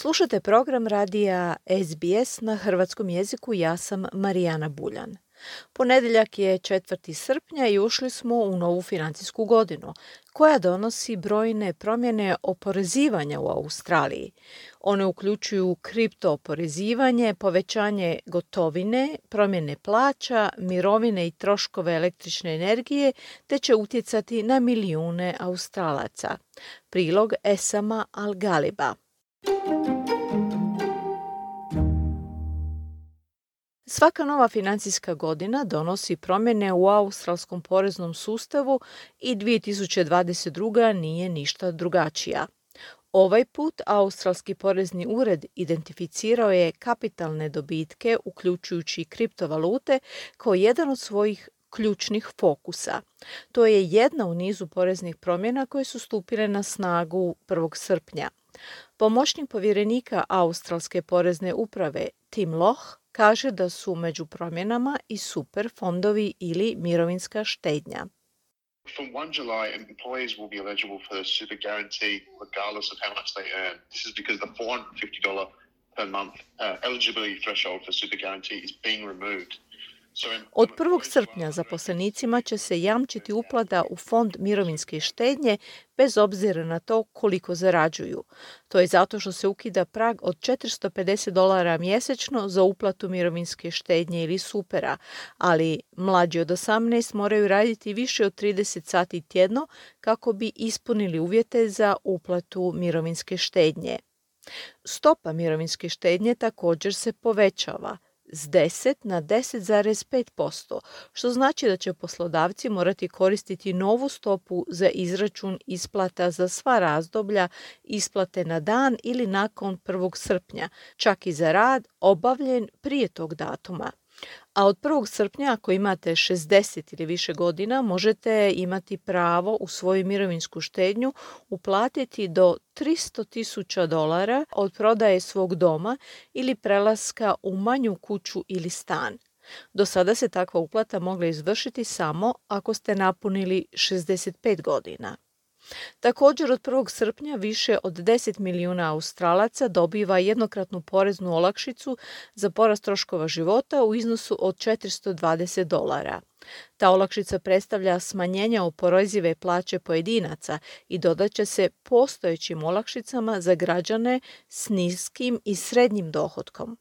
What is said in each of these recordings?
Slušate program radija SBS na hrvatskom jeziku, ja sam Marijana Buljan. Ponedjeljak je 4. srpnja i ušli smo u novu financijsku godinu, koja donosi brojne promjene oporezivanja u Australiji. One uključuju kripto oporezivanje, povećanje gotovine, promjene plaća, mirovine i troškove električne energije, te će utjecati na milijune Australaca. Prilog Esama Al-Galiba. Svaka nova financijska godina donosi promjene u australskom poreznom sustavu i 2022. nije ništa drugačija. Ovaj put Australski porezni ured identificirao je kapitalne dobitke, uključujući kriptovalute, kao jedan od svojih ključnih fokusa. To je jedna u nizu poreznih promjena koje su stupile na snagu 1. srpnja. Pomoćnik povjerenika Australske porezne uprave Tim Loch kaže da su među promjenama i super fondovi ili mirovinska štednja. From 1 July, employees will be eligible for the super guarantee regardless of how much they earn. This is because the $450 per month uh, eligibility threshold for super guarantee is being removed. Od 1. srpnja zaposlenicima će se jamčiti uplata u fond mirovinske štednje bez obzira na to koliko zarađuju. To je zato što se ukida prag od 450 dolara mjesečno za uplatu mirovinske štednje ili supera, ali mlađi od 18 moraju raditi više od 30 sati tjedno kako bi ispunili uvjete za uplatu mirovinske štednje. Stopa mirovinske štednje također se povećava – s 10 na 10,5%, što znači da će poslodavci morati koristiti novu stopu za izračun isplata za sva razdoblja isplate na dan ili nakon 1. srpnja, čak i za rad obavljen prije tog datuma a od 1. srpnja ako imate 60 ili više godina možete imati pravo u svoju mirovinsku štednju uplatiti do 300 tisuća dolara od prodaje svog doma ili prelaska u manju kuću ili stan. Do sada se takva uplata mogla izvršiti samo ako ste napunili 65 godina. Također od 1. srpnja više od 10 milijuna Australaca dobiva jednokratnu poreznu olakšicu za porast troškova života u iznosu od 420 dolara. Ta olakšica predstavlja smanjenje oporezive plaće pojedinaca i dodat će se postojećim olakšicama za građane s niskim i srednjim dohodkom.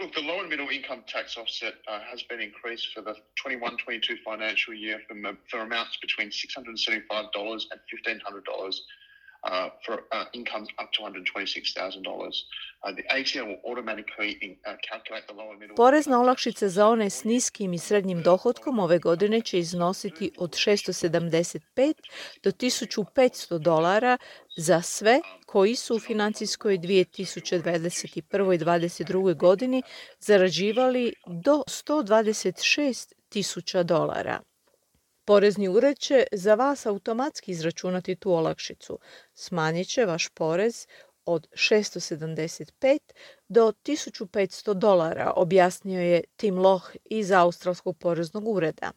Look, the low and middle income tax offset uh, has been increased for the 21-22 financial year from, uh, for amounts between $675 and $1,500 uh, for uh, incomes up to $126,000. Uh, the ATO will uh, calculate the low and middle... Porezna olakšica za one s niskim i srednjim dohodkom ove godine će iznositi od 675 do 1500 dolara za sve koji su u financijskoj 2021. i 2022. godini zarađivali do 126 tisuća dolara. Porezni ured će za vas automatski izračunati tu olakšicu. Smanjit će vaš porez od 675 do 1500 dolara, objasnio je Tim Loh iz Australskog poreznog ureda.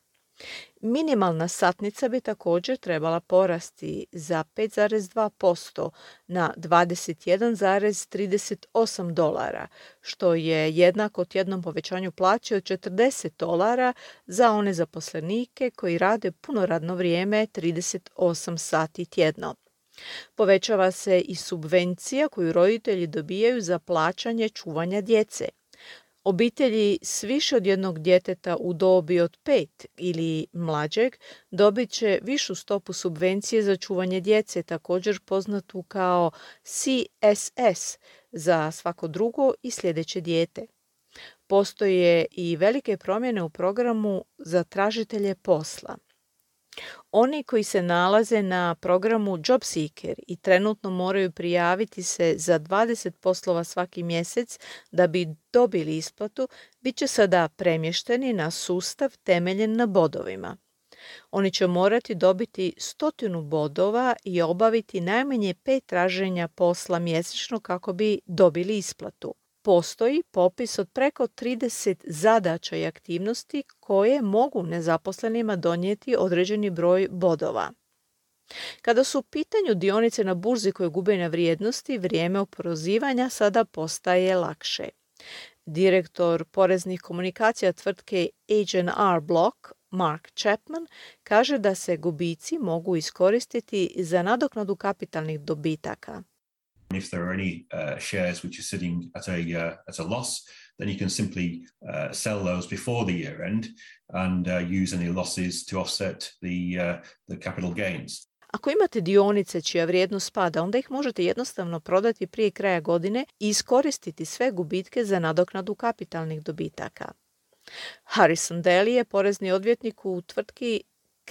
Minimalna satnica bi također trebala porasti za 5,2% na 21,38 dolara, što je jednako tjednom povećanju plaće od 40 dolara za one zaposlenike koji rade puno radno vrijeme 38 sati tjedno. Povećava se i subvencija koju roditelji dobijaju za plaćanje čuvanja djece – Obitelji s više od jednog djeteta u dobi od pet ili mlađeg dobit će višu stopu subvencije za čuvanje djece, također poznatu kao CSS za svako drugo i sljedeće dijete. Postoje i velike promjene u programu za tražitelje posla. Oni koji se nalaze na programu JobSeeker i trenutno moraju prijaviti se za 20 poslova svaki mjesec da bi dobili isplatu, bit će sada premješteni na sustav temeljen na bodovima. Oni će morati dobiti stotinu bodova i obaviti najmanje pet traženja posla mjesečno kako bi dobili isplatu postoji popis od preko 30 zadaća i aktivnosti koje mogu nezaposlenima donijeti određeni broj bodova. Kada su u pitanju dionice na burzi koje gube na vrijednosti, vrijeme oporozivanja sada postaje lakše. Direktor poreznih komunikacija tvrtke H&R Block, Mark Chapman, kaže da se gubici mogu iskoristiti za nadoknadu kapitalnih dobitaka. If there are any uh, shares which are sitting at a uh, at a loss, then you can simply uh, sell those before the year end and uh, use any losses to offset the uh, the capital gains. Ako imate dionice čija vrijednost pada, onda ih možete jednostavno prodati prije kraja godine i iskoristiti sve gubitke za nadoknadu kapitalnih dobitaka. Harrison Daly je porezni odvjetnik u tvrtki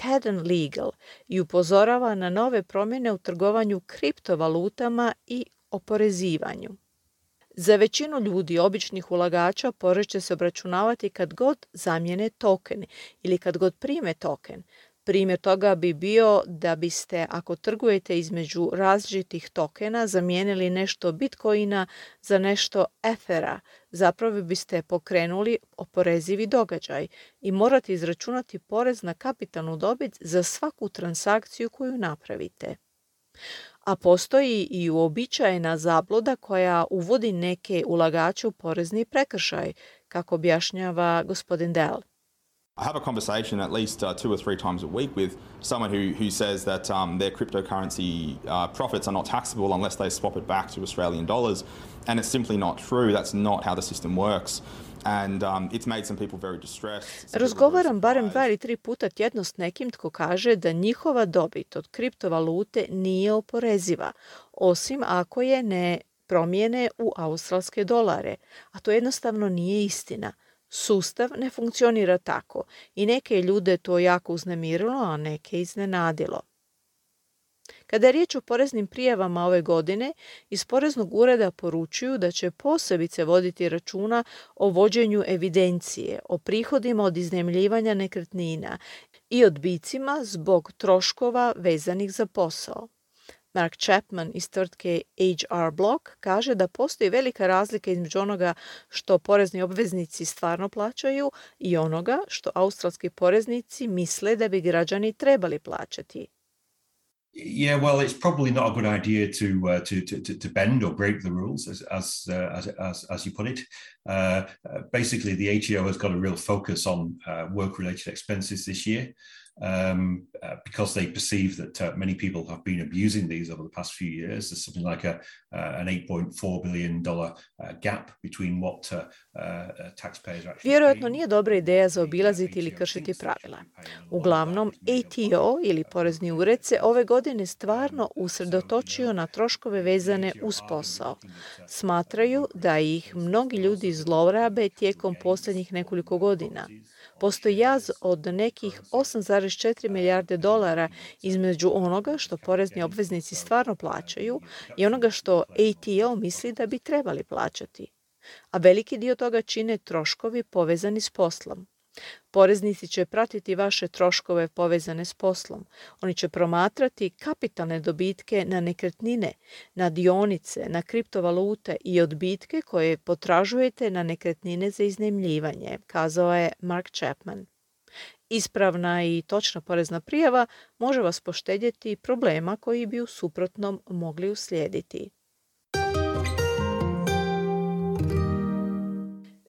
Caden Legal i upozorava na nove promjene u trgovanju kriptovalutama i oporezivanju. Za većinu ljudi, običnih ulagača, porez će se obračunavati kad god zamijene token ili kad god prime token, Primjer toga bi bio da biste, ako trgujete između različitih tokena, zamijenili nešto bitcoina za nešto efera. Zapravo biste pokrenuli oporezivi događaj i morate izračunati porez na kapitalnu dobit za svaku transakciju koju napravite. A postoji i uobičajena zabluda koja uvodi neke ulagače u porezni prekršaj, kako objašnjava gospodin Dell. I have a conversation at least uh, two or three times a week with someone who, who says that um, their cryptocurrency uh, profits are not taxable unless they swap it back to Australian dollars. And it's simply not true. That's not how the system works. And, um, it's made some people very distressed. Razgovaram barem dva ili tri puta tjedno s nekim tko kaže da njihova dobit od kriptovalute nije oporeziva, osim ako je ne promijene u australske dolare, a to jednostavno nije istina. Sustav ne funkcionira tako i neke ljude to jako uznemirilo, a neke iznenadilo. Kada je riječ o poreznim prijavama ove godine, iz Poreznog ureda poručuju da će posebice voditi računa o vođenju evidencije, o prihodima od iznajmljivanja nekretnina i odbicima zbog troškova vezanih za posao. Mark Chapman iz tvrtke HR Block kaže da postoji velika razlika između onoga što porezni obveznici stvarno plaćaju i onoga što australski poreznici misle da bi građani trebali plaćati. Yeah, well, it's probably not a good idea to uh, to, to to bend or break the rules, as as uh, as, as, as you put it. Uh, uh basically, the ATO has got a real focus on uh, work-related expenses this year. Um, uh, because they perceive that uh, many people have been abusing these over the past few years. There's something like a, uh, an 8.4 billion dollar uh, gap between what uh, uh, taxpayers are actually Vjerojatno nije dobra ideja zaobilaziti ili kršiti pravila. Uglavnom, ATO ili porezni ured se ove godine stvarno usredotočio na troškove vezane uz posao. Smatraju da ih mnogi ljudi zlorabe tijekom posljednjih nekoliko godina. Postoji jaz od nekih 8,4 milijarde dolara između onoga što porezni obveznici stvarno plaćaju i onoga što ATO misli da bi trebali plaćati. A veliki dio toga čine troškovi povezani s poslom. Poreznici će pratiti vaše troškove povezane s poslom. Oni će promatrati kapitalne dobitke na nekretnine, na dionice, na kriptovalute i odbitke koje potražujete na nekretnine za iznajmljivanje, kazao je Mark Chapman. Ispravna i točna porezna prijava može vas poštedjeti problema koji bi u suprotnom mogli uslijediti.